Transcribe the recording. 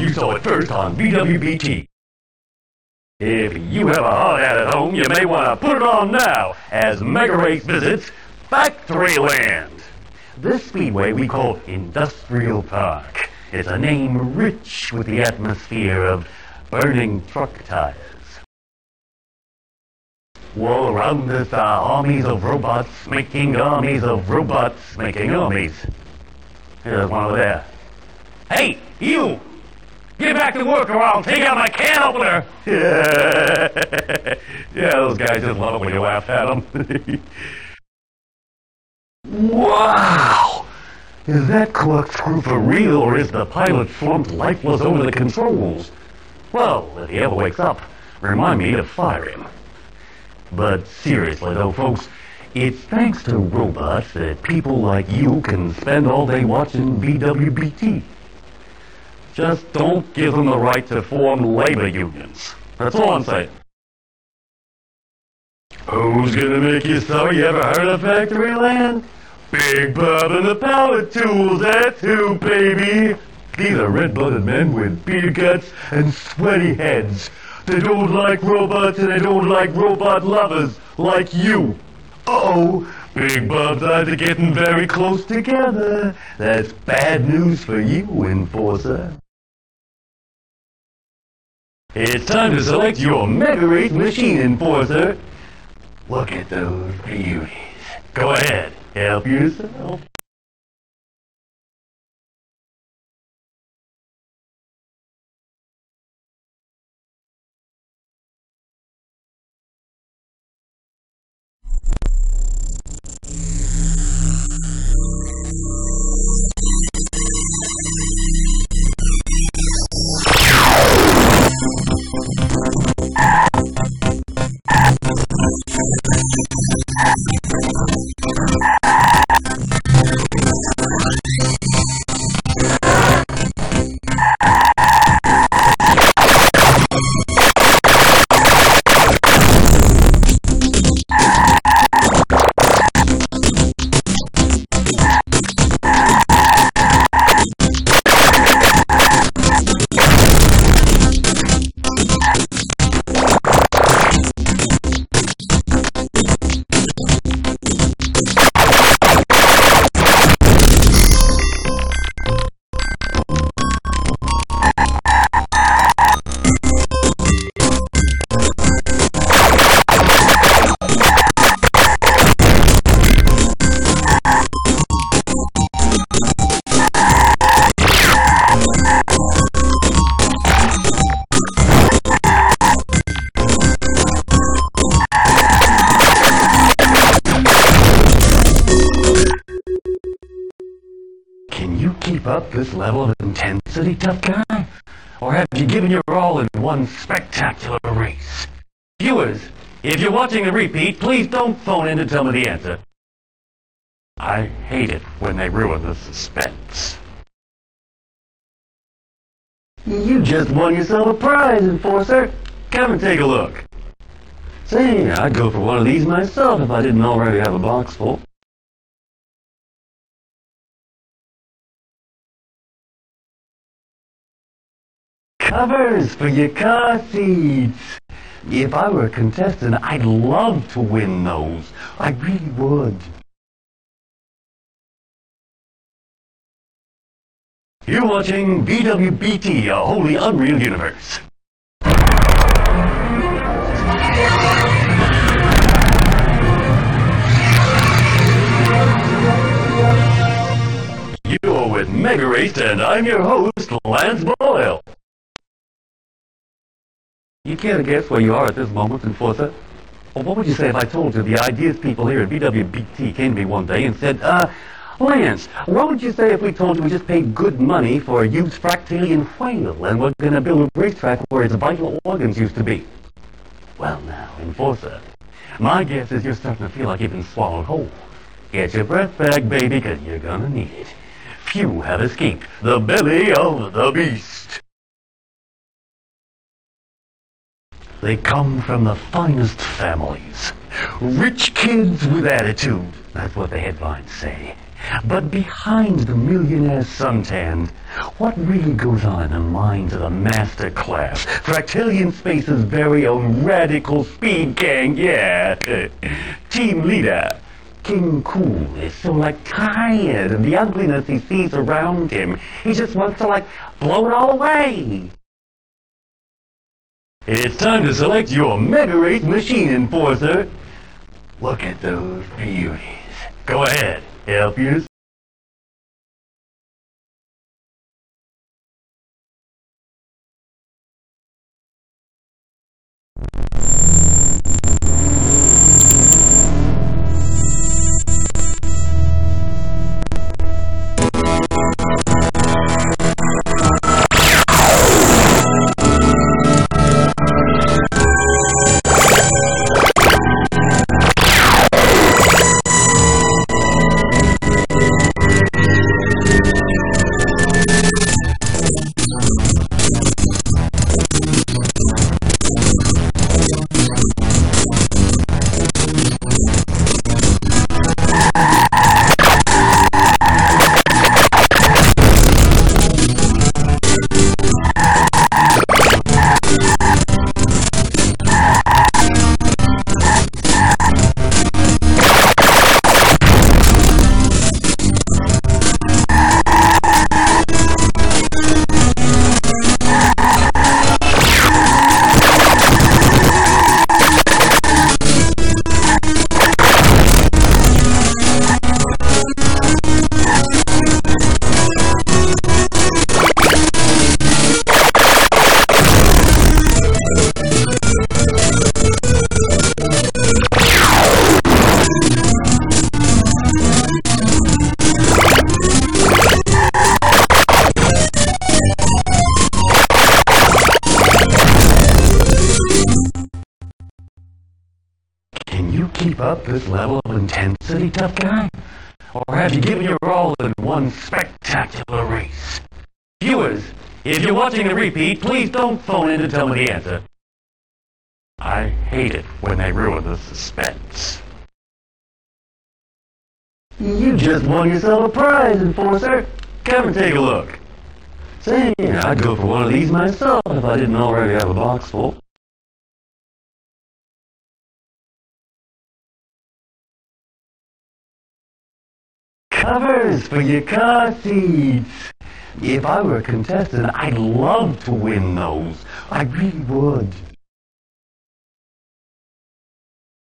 you saw it first on VWBT. If you have a hot hat at home, you may want to put it on now as Mega Race visits Factoryland. This speedway we call Industrial Park. It's a name rich with the atmosphere of burning truck tires. Well, around us are armies of robots making armies of robots making armies. Here's one over there. Hey, you! Get back to work or I'll take out my can opener! Yeah, yeah those guys just love it when you laugh at them. wow! Is that corkscrew for real or is the pilot slumped lifeless over the controls? Well, if he ever wakes up, remind me to fire him. But seriously though, folks, it's thanks to robots that people like you can spend all day watching VWBT. Just don't give them the right to form labor unions. That's all I'm saying. Who's gonna make you so? You ever heard of Factoryland? Big Bob and the Power Tools, that's who, baby! These are red-blooded men with beard cuts and sweaty heads. They don't like robots and they don't like robot lovers like you. Uh-oh, Big Bob's eyes are getting very close together. That's bad news for you, Enforcer. It's time to select your Mega Race Machine Enforcer. Look at those beauties. Go ahead, help yourself. Keep up this level of intensity, tough guy? Or have you given your all in one spectacular race? Viewers, if you're watching the repeat, please don't phone in to tell me the answer. I hate it when they ruin the suspense. You just won yourself a prize, Enforcer. Come and take a look. Say, I'd go for one of these myself if I didn't already have a box full. Covers for your car seats. If I were a contestant, I'd love to win those. I really would. You're watching VWBT, a wholly unreal universe. You're with Mega Race, and I'm your host, Lance Boyle. You can't guess where you are at this moment, Enforcer. Or what would you say if I told you the ideas people here at VWBT came to me one day and said, uh, Lance, what would you say if we told you we just paid good money for a used Fractalian whale and we're going to build a racetrack where its vital organs used to be? Well, now, Enforcer, my guess is you're starting to feel like you've been swallowed whole. Get your breath back, baby, because you're going to need it. Few have escaped the belly of the beast. They come from the finest families. Rich kids with attitude. That's what the headlines say. But behind the millionaire suntan, what really goes on in the minds of the master class? Fractalian Space's very own radical speed gang, yeah. Team leader, King Cool is so like tired of the ugliness he sees around him. He just wants to like blow it all away. It's time to select your Mega Race Machine Enforcer. Look at those beauties. Go ahead, help yourself. Keep up this level of intensity, tough guy? Or have you given your all in one spectacular race? Viewers, if you're watching the repeat, please don't phone in to tell me the answer. I hate it when they ruin the suspense. You just won yourself a prize, Enforcer. Come and take a look. Say, I'd go for one of these myself if I didn't already have a box full. Covers for your car seats. If I were a contestant, I'd love to win those. I really would.